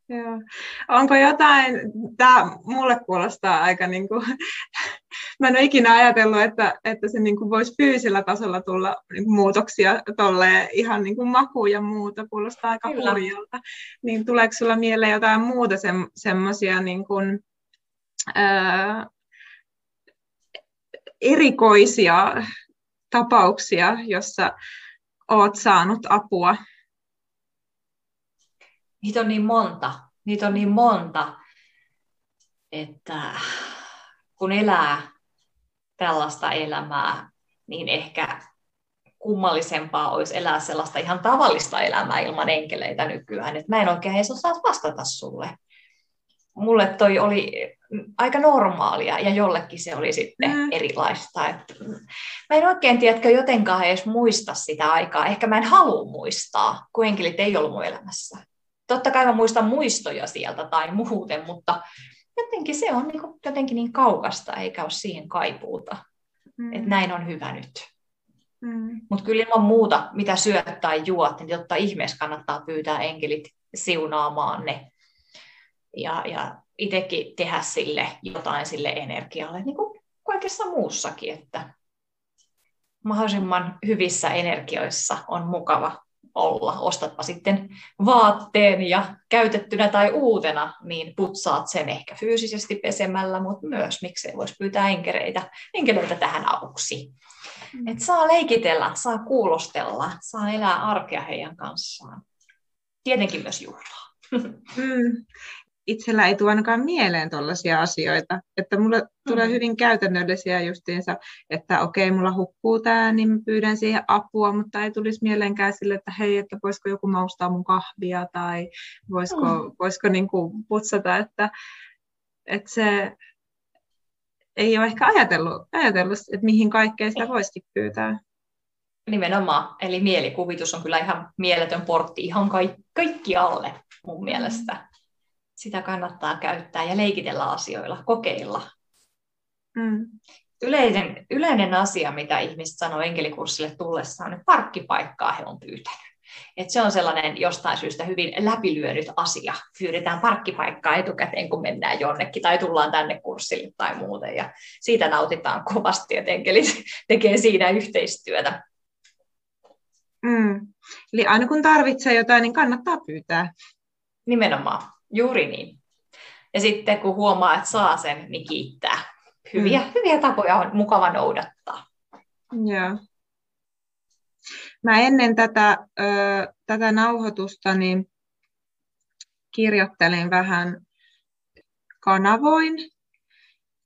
Joo. Onko jotain, tämä mulle kuulostaa aika niin kuin, mä en ole ikinä ajatellut, että, että se niin kuin voisi fyysisellä tasolla tulla niin kuin muutoksia tolle ihan niin kuin maku ja muuta, kuulostaa aika Kyllä. hurjalta. Niin tuleeko sulla mieleen jotain muuta se, semmoisia niin kuin, ää, erikoisia tapauksia, jossa oot saanut apua
niitä on niin monta, niitä on niin monta, että kun elää tällaista elämää, niin ehkä kummallisempaa olisi elää sellaista ihan tavallista elämää ilman enkeleitä nykyään, että mä en oikein edes osaa vastata sulle. Mulle toi oli aika normaalia ja jollekin se oli sitten mm. erilaista. Että mä en oikein, tiedätkö, jotenkaan edes muista sitä aikaa. Ehkä mä en halua muistaa, kun enkelit ei ollut mun elämässä totta kai mä muistan muistoja sieltä tai muuten, mutta jotenkin se on niin kuin, jotenkin niin kaukasta, eikä ole siihen kaipuuta. Mm. Että näin on hyvä nyt. Mm. Mutta kyllä ilman muuta, mitä syöt tai juot, niin totta ihmeessä kannattaa pyytää enkelit siunaamaan ne. Ja, ja itsekin tehdä sille jotain sille energialle, niin kuin kaikessa muussakin, että mahdollisimman hyvissä energioissa on mukava olla. Ostatpa sitten vaatteen ja käytettynä tai uutena, niin putsaat sen ehkä fyysisesti pesemällä, mutta myös miksei voisi pyytää enkereitä, enkeleitä tähän avuksi. Mm. Et saa leikitellä, saa kuulostella, saa elää arkea heidän kanssaan. Tietenkin myös juhlaa.
Mm itsellä ei tule ainakaan mieleen tällaisia asioita. Että mulle mm. tulee hyvin käytännöllisiä justiinsa, että okei, mulla hukkuu tämä, niin mä pyydän siihen apua, mutta ei tulisi mieleenkään sille, että hei, että voisiko joku maustaa mun kahvia tai voisiko, mm. voisiko niin kuin putsata, että, että se ei ole ehkä ajatellut, ajatellut että mihin kaikkeen sitä voisikin pyytää.
Nimenomaan. Eli mielikuvitus on kyllä ihan mieletön portti ihan kaikki, kaikki alle mun mielestä sitä kannattaa käyttää ja leikitellä asioilla, kokeilla. Mm. Yleinen, yleinen asia, mitä ihmiset sanoo enkelikurssille tullessaan, että parkkipaikkaa he on pyytänyt. Et se on sellainen jostain syystä hyvin läpilyönyt asia. Pyydetään parkkipaikkaa etukäteen, kun mennään jonnekin tai tullaan tänne kurssille tai muuten. Ja siitä nautitaan kovasti, että enkelit tekee siinä yhteistyötä.
Mm. Eli aina kun tarvitsee jotain, niin kannattaa pyytää.
Nimenomaan. Juuri niin. Ja sitten kun huomaa, että saa sen, niin kiittää. Hyviä, mm. hyviä tapoja on mukava noudattaa.
Joo. Mä ennen tätä, ö, tätä nauhoitusta niin kirjoittelin vähän kanavoin,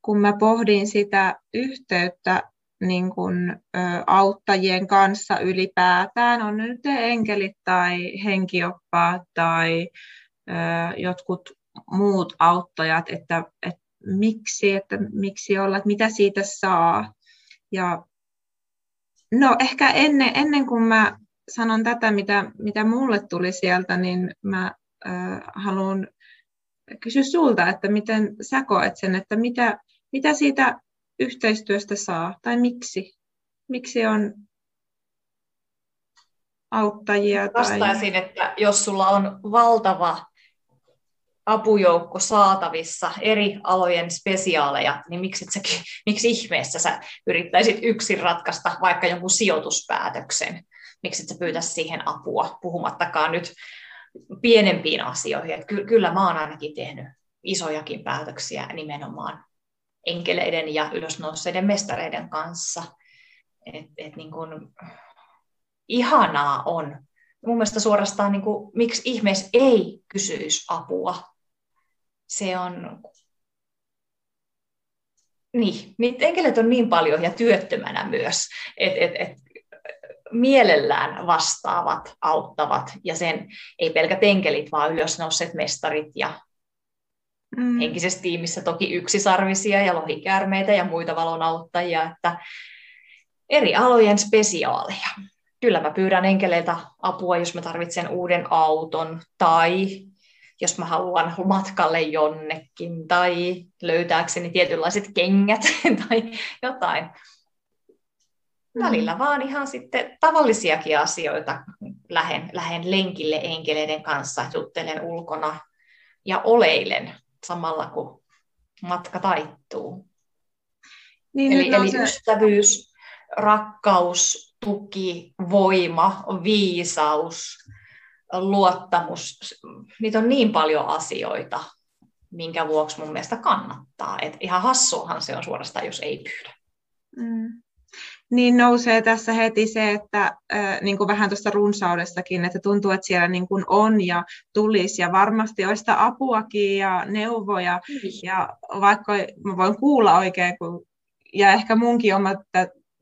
kun mä pohdin sitä yhteyttä niin kun, ö, auttajien kanssa ylipäätään, on nyt enkelit tai henkioppaat tai jotkut muut auttajat, että, että miksi, että miksi olla, että mitä siitä saa. Ja no ehkä ennen, ennen kuin mä sanon tätä, mitä, mitä mulle tuli sieltä, niin mä äh, haluan kysyä sulta, että miten sä koet sen, että mitä, mitä siitä yhteistyöstä saa, tai miksi? Miksi on auttajia?
Vastaisin, tai... että jos sulla on valtava apujoukko saatavissa, eri alojen spesiaaleja, niin miksi, säkin, miksi ihmeessä sä yrittäisit yksin ratkaista vaikka jonkun sijoituspäätöksen? Miksi et sä pyytäisi siihen apua, puhumattakaan nyt pienempiin asioihin. Ky- kyllä mä oon ainakin tehnyt isojakin päätöksiä nimenomaan enkeleiden ja ylösnousseiden mestareiden kanssa. Et, et niin kun, ihanaa on. Mun mielestä suorastaan, niin kuin, miksi ihmeessä ei kysyisi apua se on... Niin, niitä enkelit on niin paljon ja työttömänä myös, että et, et, mielellään vastaavat, auttavat, ja sen ei pelkät enkelit, vaan ylösnousseet mestarit ja mm. henkisessä tiimissä toki yksisarvisia ja lohikäärmeitä ja muita valonauttajia, että eri alojen spesiaaleja. Kyllä mä pyydän enkeleiltä apua, jos mä tarvitsen uuden auton tai jos mä haluan matkalle jonnekin tai löytääkseni tietynlaiset kengät tai jotain. Mm. Välillä vaan ihan sitten tavallisiakin asioita lähen, lähen lenkille enkeleiden kanssa, juttelen ulkona ja oleilen samalla kun matka taittuu. Niin, eli eli se... ystävyys, rakkaus, tuki, voima, viisaus, luottamus, niitä on niin paljon asioita, minkä vuoksi mun mielestä kannattaa. Et ihan hassuahan se on suorastaan, jos ei pyydä. Mm.
Niin nousee tässä heti se, että äh, niin kuin vähän tuosta runsaudestakin, että tuntuu, että siellä niin kuin on ja tulisi ja varmasti olisi sitä apuakin ja neuvoja. Mm. Ja vaikka mä voin kuulla oikein, kun, ja ehkä munkin oma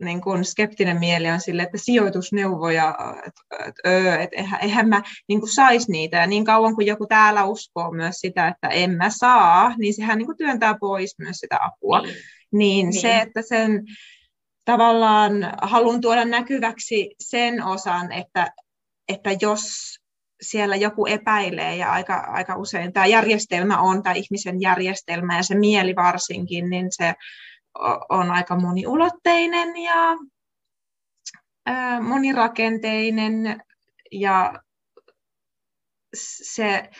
niin kuin skeptinen mieli on sille, että sijoitusneuvoja, että et, et, eihän, eihän mä niin kuin saisi niitä. Ja niin kauan kuin joku täällä uskoo myös sitä, että en mä saa, niin sehän niin kuin työntää pois myös sitä apua. Niin, niin, niin. se, että sen tavallaan haluan tuoda näkyväksi sen osan, että, että jos siellä joku epäilee, ja aika, aika usein tämä järjestelmä on, tämä ihmisen järjestelmä ja se mieli varsinkin, niin se on aika moniulotteinen ja monirakenteinen ja se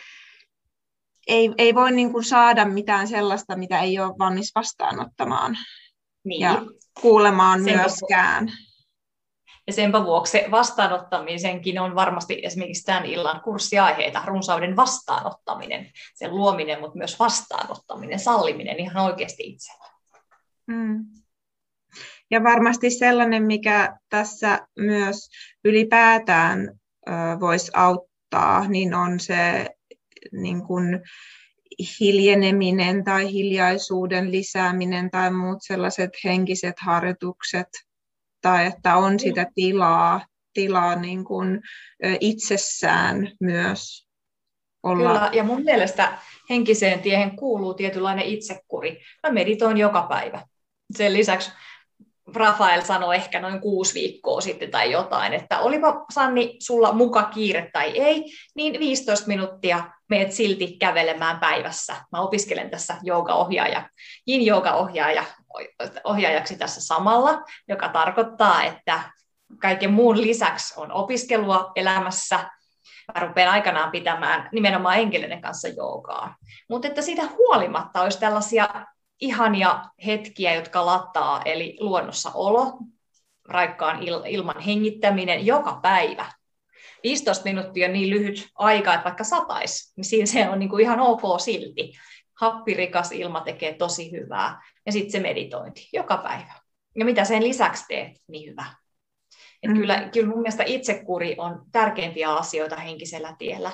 ei, ei voi niin kuin saada mitään sellaista, mitä ei ole valmis vastaanottamaan niin. ja kuulemaan Sen myöskään.
Ja senpä vuoksi vastaanottamisenkin on varmasti esimerkiksi tämän illan kurssiaiheita, runsauden vastaanottaminen, sen luominen, mutta myös vastaanottaminen, salliminen ihan oikeasti itsellä. Mm.
Ja varmasti sellainen, mikä tässä myös ylipäätään voisi auttaa, niin on se niin kuin hiljeneminen tai hiljaisuuden lisääminen tai muut sellaiset henkiset harjoitukset, tai että on sitä tilaa, tilaa niin kuin itsessään myös
olla. Kyllä, ja mun mielestä henkiseen tiehen kuuluu tietynlainen itsekuri. Mä meditoin joka päivä. Sen lisäksi Rafael sanoi ehkä noin kuusi viikkoa sitten tai jotain, että olipa Sanni sulla muka kiire tai ei, niin 15 minuuttia meet silti kävelemään päivässä. Mä opiskelen tässä joogaohjaaja, yin ohjaaja ohjaajaksi tässä samalla, joka tarkoittaa, että kaiken muun lisäksi on opiskelua elämässä. Mä rupean aikanaan pitämään nimenomaan enkelinen kanssa joogaa. Mutta että siitä huolimatta olisi tällaisia ihania hetkiä, jotka lattaa, eli luonnossa olo, raikkaan il- ilman hengittäminen joka päivä. 15 minuuttia on niin lyhyt aika, että vaikka satais, niin siinä se on niin kuin ihan ok silti. Happirikas ilma tekee tosi hyvää. Ja sitten se meditointi joka päivä. Ja mitä sen lisäksi teet, niin hyvä. Et mm. kyllä, kyllä mun mielestä itsekuri on tärkeimpiä asioita henkisellä tiellä.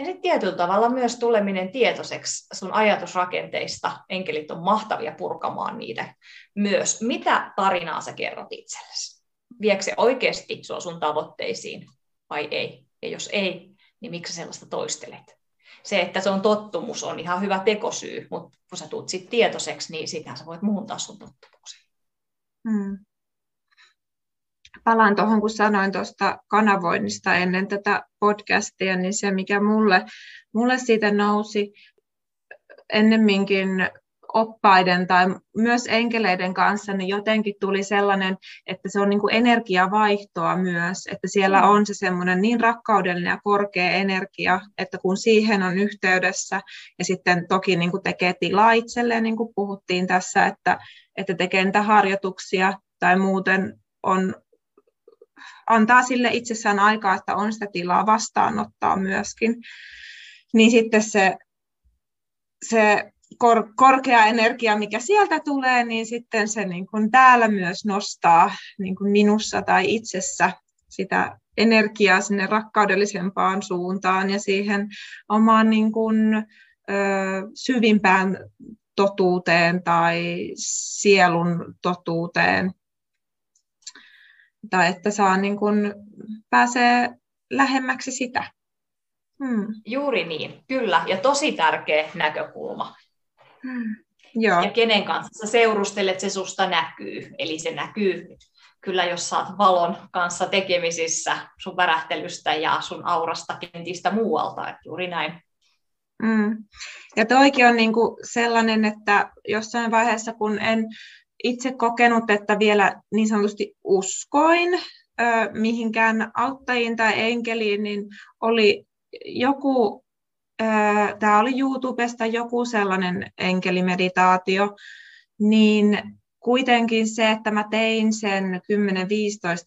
Ja sitten tietyllä tavalla myös tuleminen tietoiseksi sun ajatusrakenteista. Enkelit on mahtavia purkamaan niitä myös. Mitä tarinaa sä kerrot itsellesi? Viekö se oikeasti sua sun tavoitteisiin vai ei? Ja jos ei, niin miksi sellaista toistelet? Se, että se on tottumus, on ihan hyvä tekosyy, mutta kun sä tulet sit tietoiseksi, niin sitä sä voit muuntaa sun tottumuksen. Hmm
palaan tuohon, kun sanoin tuosta kanavoinnista ennen tätä podcastia, niin se, mikä mulle, mulle siitä nousi ennemminkin oppaiden tai myös enkeleiden kanssa, niin jotenkin tuli sellainen, että se on niin kuin energiavaihtoa myös, että siellä mm. on se semmoinen niin rakkaudellinen ja korkea energia, että kun siihen on yhteydessä ja sitten toki niin kuin tekee tilaa itselleen, niin kuin puhuttiin tässä, että, että tekee niitä harjoituksia tai muuten on antaa sille itsessään aikaa, että on sitä tilaa vastaanottaa myöskin, niin sitten se, se kor, korkea energia, mikä sieltä tulee, niin sitten se niin kuin täällä myös nostaa niin kuin minussa tai itsessä sitä energiaa sinne rakkaudellisempaan suuntaan ja siihen omaan niin kuin, ö, syvimpään totuuteen tai sielun totuuteen tai että saa niin kuin, pääsee lähemmäksi sitä.
Hmm. Juuri niin, kyllä, ja tosi tärkeä näkökulma. Hmm. Joo. Ja kenen kanssa sä seurustelet, se susta näkyy. Eli se näkyy kyllä, jos oot valon kanssa tekemisissä sun värähtelystä ja sun aurasta kentistä muualta. Että juuri näin.
Mm. Ja toikin on niinku sellainen, että jossain vaiheessa, kun en itse kokenut, että vielä niin sanotusti uskoin ö, mihinkään auttajiin tai enkeliin, niin oli joku, tämä oli YouTubesta joku sellainen enkelimeditaatio, niin kuitenkin se, että mä tein sen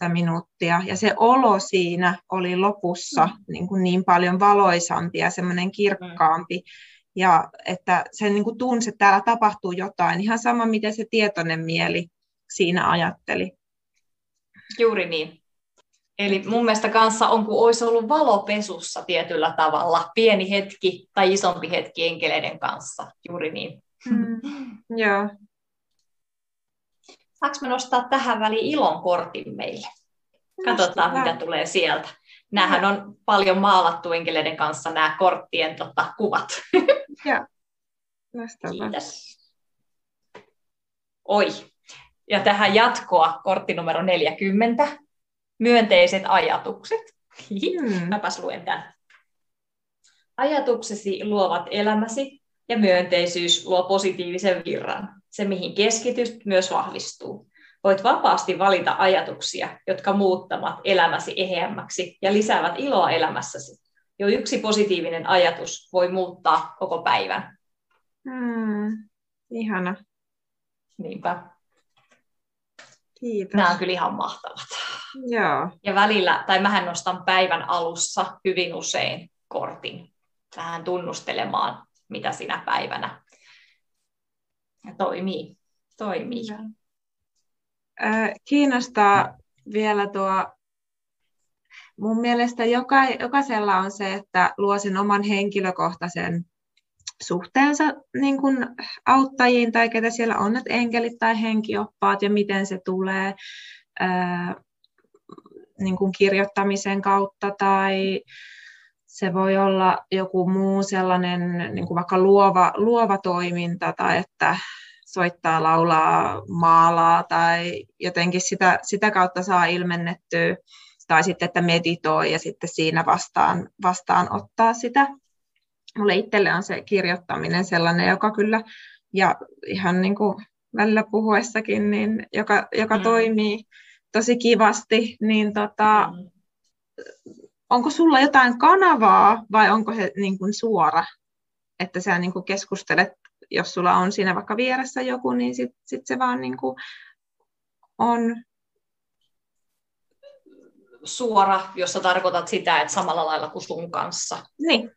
10-15 minuuttia ja se olo siinä oli lopussa mm. niin, kuin niin paljon valoisampi ja semmoinen kirkkaampi, mm ja että se niin kuin tunsi, että täällä tapahtuu jotain, ihan sama miten se tietoinen mieli siinä ajatteli.
Juuri niin. Eli mun mielestä kanssa on, kun olisi ollut valopesussa tietyllä tavalla, pieni hetki tai isompi hetki enkeleiden kanssa. Juuri niin. Mm,
joo.
Saanko me nostaa tähän väliin ilon kortin meille? Katsotaan, mitä tulee sieltä. Nämähän on paljon maalattu enkeleiden kanssa nämä korttien tota, kuvat.
Joo.
Kiitos. Oi. Ja tähän jatkoa kortti numero 40. Myönteiset ajatukset. Hmm. Mäpäs luen tämän. Ajatuksesi luovat elämäsi ja myönteisyys luo positiivisen virran. Se, mihin keskityt, myös vahvistuu. Voit vapaasti valita ajatuksia, jotka muuttavat elämäsi eheämmäksi ja lisäävät iloa elämässäsi. Jo yksi positiivinen ajatus voi muuttaa koko päivän.
Hmm, ihana.
Niinpä.
Kiitos.
Nämä on kyllä ihan mahtavat.
Joo.
Ja välillä, tai mähän nostan päivän alussa hyvin usein kortin vähän tunnustelemaan, mitä sinä päivänä ja toimii. toimii.
Kiinnostaa vielä tuo, mun mielestä joka, jokaisella on se, että luo sen oman henkilökohtaisen suhteensa niin kuin auttajiin tai ketä siellä on, että enkelit tai henkioppaat ja miten se tulee niin kuin kirjoittamisen kautta tai se voi olla joku muu sellainen niin kuin vaikka luova, luova toiminta tai että soittaa, laulaa, maalaa tai jotenkin sitä, sitä kautta saa ilmennettyä tai sitten, että meditoi ja sitten siinä vastaan, vastaan ottaa sitä. Mulle itselle on se kirjoittaminen sellainen, joka kyllä, ja ihan niin kuin välillä puhuessakin, niin joka, joka mm. toimii tosi kivasti, niin tota, mm. onko sulla jotain kanavaa vai onko se niin kuin suora, että sä niin kuin keskustelet, jos sulla on siinä vaikka vieressä joku, niin sitten sit se vaan niin kuin on
suora, jos sä tarkoitat sitä, että samalla lailla kuin sun kanssa.
Niin.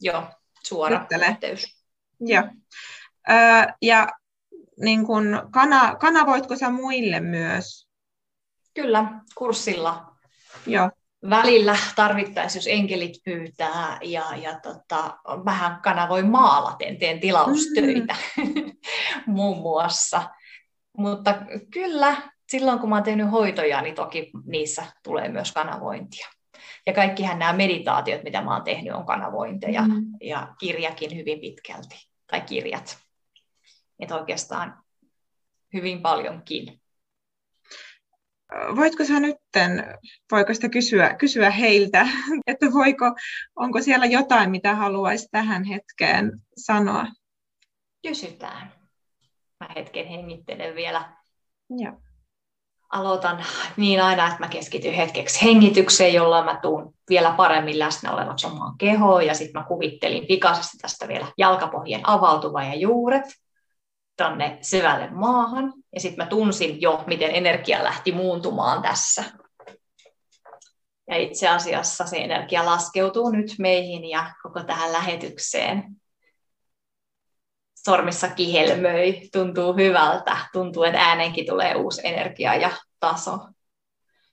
Joo, suora Juttele. yhteys.
Joo. Öö, ja niin kun, kana, kanavoitko sä muille myös?
Kyllä, kurssilla.
Joo.
Välillä tarvittaisiin, jos enkelit pyytää ja, ja tota, vähän kanavoi maalaten, teen tilaustöitä mm. muun muassa. Mutta kyllä, silloin kun mä oon tehnyt hoitoja, niin toki niissä tulee myös kanavointia. Ja kaikkihan nämä meditaatiot, mitä mä oon tehnyt, on kanavointeja mm. ja kirjakin hyvin pitkälti, tai kirjat. Että oikeastaan hyvin paljonkin.
Voitko sä nytten, voiko sitä kysyä, kysyä heiltä, että voiko, onko siellä jotain, mitä haluaisi tähän hetkeen sanoa?
Kysytään. Mä hetken hengittelen vielä.
Joo
aloitan niin aina, että mä keskityn hetkeksi hengitykseen, jolloin mä tuun vielä paremmin läsnä olevaksi omaan kehoon. Ja sitten mä kuvittelin pikaisesti tästä vielä jalkapohjien avautuva ja juuret tonne syvälle maahan. Ja sitten mä tunsin jo, miten energia lähti muuntumaan tässä. Ja itse asiassa se energia laskeutuu nyt meihin ja koko tähän lähetykseen sormissa kihelmöi, tuntuu hyvältä, tuntuu, että äänenkin tulee uusi energia ja taso.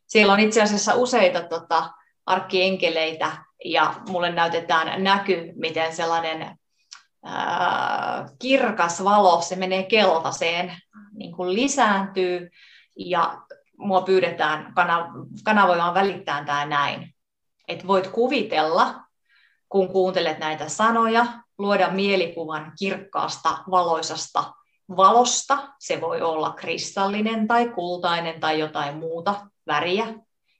Siellä on itse asiassa useita tota, arkkienkeleitä ja mulle näytetään näky, miten sellainen ää, kirkas valo, se menee keltaiseen, niin kuin lisääntyy ja mua pyydetään kanavoimaan välittää tämä näin. Että voit kuvitella, kun kuuntelet näitä sanoja, luoda mielikuvan kirkkaasta, valoisasta valosta. Se voi olla kristallinen tai kultainen tai jotain muuta väriä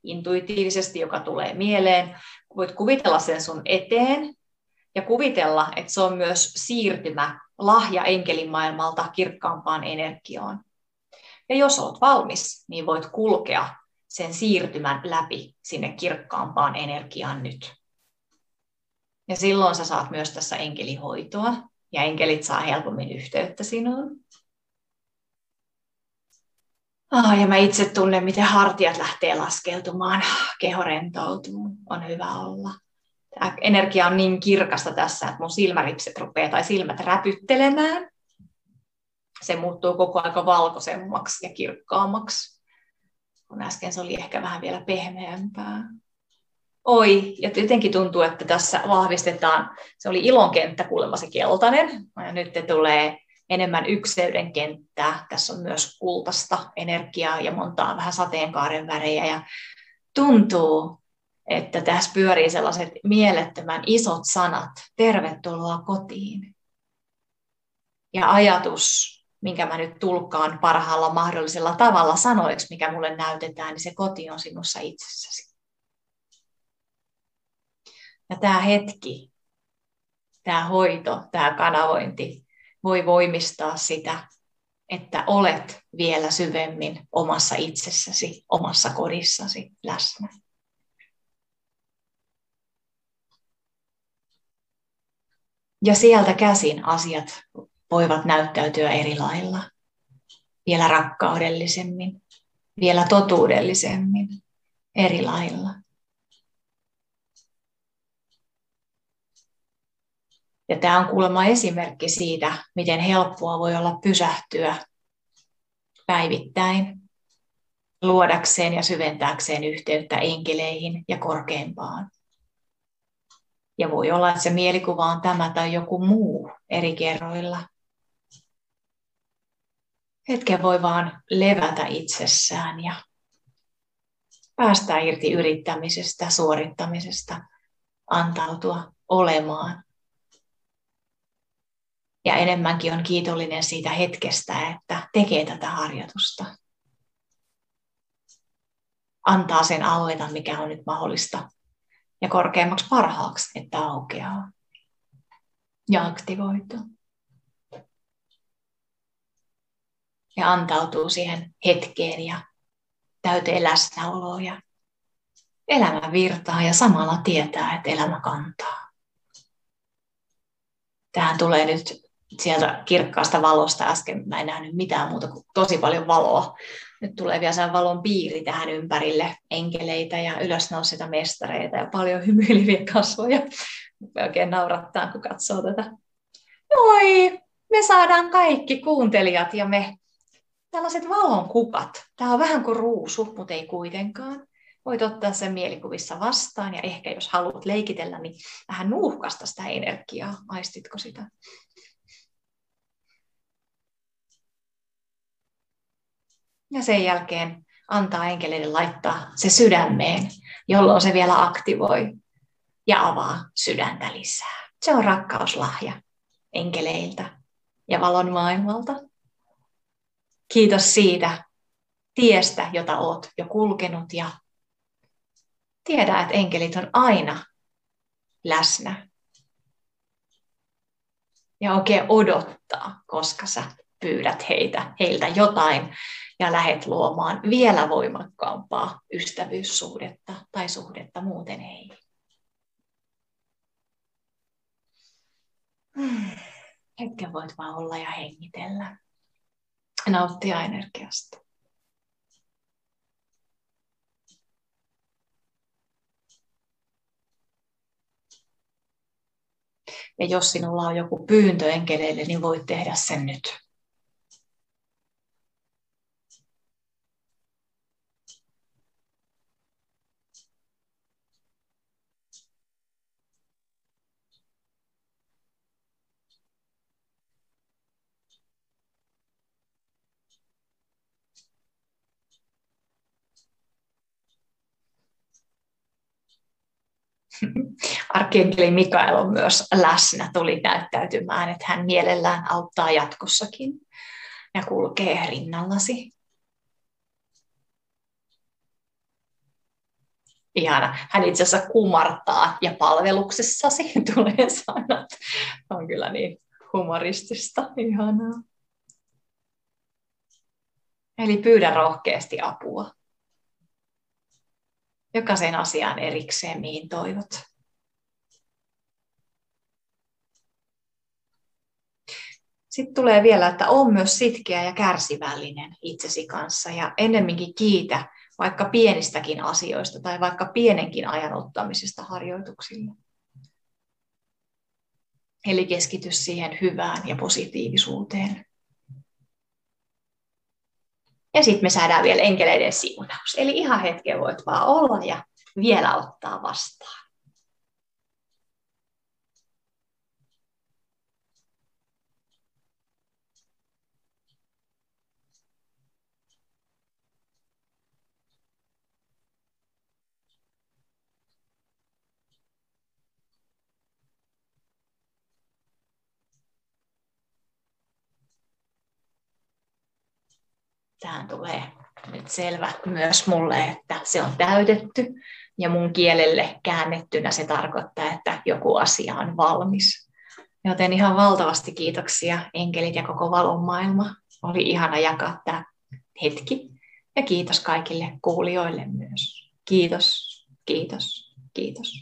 intuitiivisesti, joka tulee mieleen. Voit kuvitella sen sun eteen ja kuvitella, että se on myös siirtymä lahja enkelimaailmalta kirkkaampaan energiaan. Ja jos olet valmis, niin voit kulkea sen siirtymän läpi sinne kirkkaampaan energiaan nyt. Ja silloin sä saat myös tässä enkelihoitoa, ja enkelit saa helpommin yhteyttä sinuun. Oh, ja mä itse tunnen, miten hartiat lähtee laskeutumaan, keho rentoutuu, on hyvä olla. Tämä energia on niin kirkasta tässä, että mun silmäripset rupeaa tai silmät räpyttelemään. Se muuttuu koko aika valkoisemmaksi ja kirkkaammaksi, kun äsken se oli ehkä vähän vielä pehmeämpää. Oi, ja jotenkin tuntuu, että tässä vahvistetaan, se oli ilon kenttä kuulemma se keltainen, ja nyt tulee enemmän ykseyden kenttää, tässä on myös kultasta energiaa ja montaa vähän sateenkaaren värejä, ja tuntuu, että tässä pyörii sellaiset mielettömän isot sanat, tervetuloa kotiin. Ja ajatus, minkä mä nyt tulkkaan parhaalla mahdollisella tavalla sanoiksi, mikä mulle näytetään, niin se koti on sinussa itsessäsi. Ja tämä hetki, tämä hoito, tämä kanavointi voi voimistaa sitä, että olet vielä syvemmin omassa itsessäsi, omassa kodissasi läsnä. Ja sieltä käsin asiat voivat näyttäytyä eri lailla, vielä rakkaudellisemmin, vielä totuudellisemmin. eri lailla. Ja tämä on kuulemma esimerkki siitä, miten helppoa voi olla pysähtyä päivittäin luodakseen ja syventääkseen yhteyttä enkeleihin ja korkeimpaan. Ja voi olla, että se mielikuva on tämä tai joku muu eri kerroilla. Hetken voi vaan levätä itsessään ja päästä irti yrittämisestä, suorittamisesta, antautua olemaan. Ja enemmänkin on kiitollinen siitä hetkestä, että tekee tätä harjoitusta. Antaa sen aueta, mikä on nyt mahdollista ja korkeammaksi parhaaksi, että aukeaa ja aktivoituu. Ja antautuu siihen hetkeen ja täyteen läsnäoloa ja elämä virtaa ja samalla tietää, että elämä kantaa. Tähän tulee nyt sieltä kirkkaasta valosta. Äsken mä en nähnyt mitään muuta kuin tosi paljon valoa. Nyt tulee vielä sen valon piiri tähän ympärille, enkeleitä ja ylösnouseita mestareita ja paljon hymyileviä kasvoja. Oikein naurattaa, kun katsoo tätä. Moi! Me saadaan kaikki kuuntelijat ja me tällaiset valon kukat. Tämä on vähän kuin ruusu, mutta ei kuitenkaan. Voit ottaa sen mielikuvissa vastaan ja ehkä jos haluat leikitellä, niin vähän nuuhkasta sitä energiaa. Aistitko sitä? Ja sen jälkeen antaa enkeleille laittaa se sydämeen, jolloin se vielä aktivoi ja avaa sydäntä lisää. Se on rakkauslahja enkeleiltä ja valon maailmalta. Kiitos siitä tiestä, jota olet jo kulkenut ja tiedä, että enkelit on aina läsnä. Ja oikein odottaa, koska sä pyydät heitä, heiltä jotain ja lähet luomaan vielä voimakkaampaa ystävyyssuhdetta tai suhdetta muuten ei. Hmm. Hetken voit vaan olla ja hengitellä. Nauttia energiasta. Ja jos sinulla on joku pyyntö enkeleille, niin voit tehdä sen nyt. Arkienkeli Mikael on myös läsnä, tuli näyttäytymään, että hän mielellään auttaa jatkossakin ja kulkee rinnallasi. Ihana. Hän itse asiassa kumartaa ja palveluksessasi tulee sanat. On kyllä niin humoristista. Ihanaa. Eli pyydä rohkeasti apua jokaisen asiaan erikseen, mihin toivot. Sitten tulee vielä, että on myös sitkeä ja kärsivällinen itsesi kanssa ja ennemminkin kiitä vaikka pienistäkin asioista tai vaikka pienenkin ajan ottamisesta harjoituksille. Eli keskity siihen hyvään ja positiivisuuteen. Ja sitten me saadaan vielä enkeleiden siunaus. Eli ihan hetken voit vaan olla ja vielä ottaa vastaan. Tähän tulee nyt selvä myös mulle, että se on täytetty ja mun kielelle käännettynä se tarkoittaa, että joku asia on valmis. Joten ihan valtavasti kiitoksia enkelit ja koko valon maailma. Oli ihana jakaa tämä hetki ja kiitos kaikille kuulijoille myös. Kiitos, kiitos, kiitos.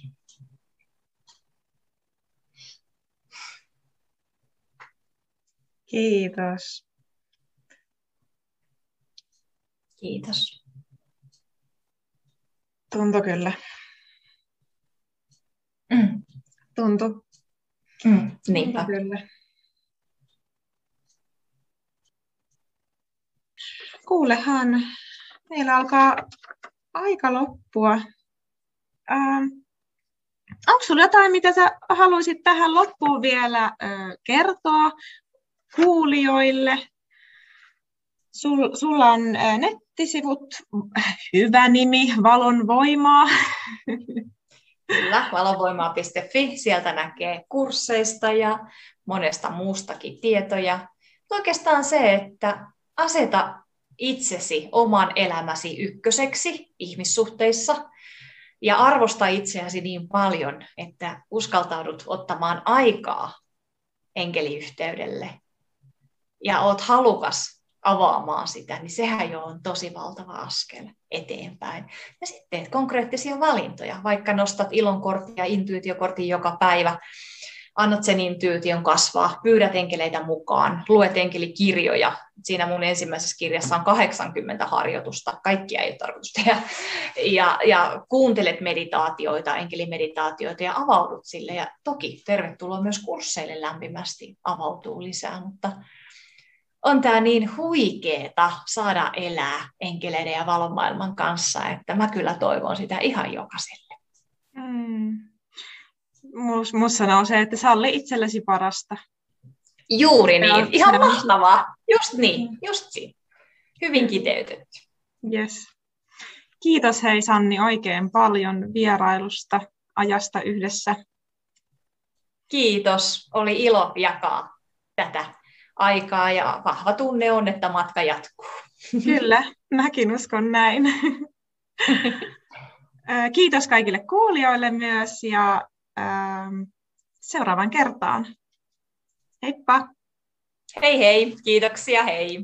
Kiitos.
Kiitos.
Tuntu kyllä.
Mm.
Tuntu.
Mm. Niinpä.
Tuntu kyllä. Kuulehan, meillä alkaa aika loppua. Ähm, onko sinulla jotain, mitä sä haluaisit tähän loppuun vielä äh, kertoa kuulijoille? Sul, sulla on nettisivut, hyvä nimi, Valon voimaa.
Kyllä, valonvoimaa.fi. Sieltä näkee kursseista ja monesta muustakin tietoja. Oikeastaan se, että aseta itsesi oman elämäsi ykköseksi ihmissuhteissa ja arvosta itseäsi niin paljon, että uskaltaudut ottamaan aikaa enkeliyhteydelle ja oot halukas avaamaan sitä, niin sehän jo on tosi valtava askel eteenpäin. Ja sitten teet konkreettisia valintoja, vaikka nostat ilonkorttia, intuitiokortin joka päivä, annat sen intuition kasvaa, pyydät enkeleitä mukaan, luet enkelikirjoja. Siinä mun ensimmäisessä kirjassa on 80 harjoitusta, kaikkia ei ole tarkoitus tehdä. Ja, ja kuuntelet meditaatioita, enkelimeditaatioita ja avaudut sille. Ja toki tervetuloa myös kursseille lämpimästi, avautuu lisää, mutta on tämä niin huikeeta saada elää enkeleiden ja valomaailman kanssa, että mä kyllä toivon sitä ihan jokaiselle.
Mm. Musta nousee, että salli itsellesi parasta.
Juuri niin, ihan mahtavaa. Just niin, just siinä. Hyvin kiteytetty.
Yes. Kiitos hei Sanni oikein paljon vierailusta, ajasta yhdessä.
Kiitos, oli ilo jakaa tätä aikaa ja vahva tunne on, että matka jatkuu.
Kyllä, mäkin uskon näin. Kiitos kaikille kuulijoille myös ja seuraavan kertaan. Heippa!
Hei hei, kiitoksia, hei!